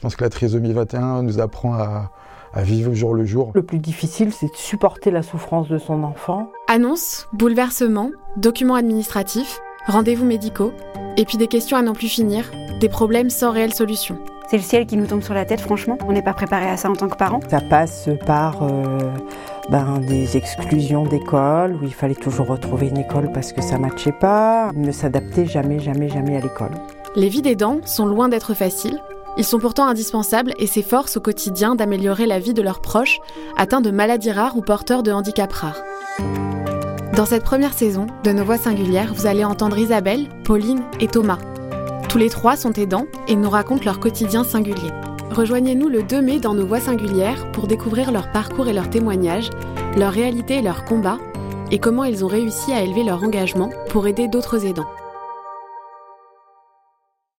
Je pense que la trisomie 21 nous apprend à, à vivre au jour le jour. Le plus difficile, c'est de supporter la souffrance de son enfant. Annonce, bouleversement, documents administratifs, rendez-vous médicaux, et puis des questions à n'en plus finir, des problèmes sans réelle solution. C'est le ciel qui nous tombe sur la tête, franchement. On n'est pas préparé à ça en tant que parents. Ça passe par euh, ben, des exclusions d'école, où il fallait toujours retrouver une école parce que ça ne matchait pas. ne s'adapter jamais, jamais, jamais à l'école. Les vies des dents sont loin d'être faciles. Ils sont pourtant indispensables et s'efforcent au quotidien d'améliorer la vie de leurs proches atteints de maladies rares ou porteurs de handicaps rares. Dans cette première saison de Nos Voix Singulières, vous allez entendre Isabelle, Pauline et Thomas. Tous les trois sont aidants et nous racontent leur quotidien singulier. Rejoignez-nous le 2 mai dans Nos Voix Singulières pour découvrir leur parcours et leurs témoignages, leur réalité et leurs combats, et comment ils ont réussi à élever leur engagement pour aider d'autres aidants.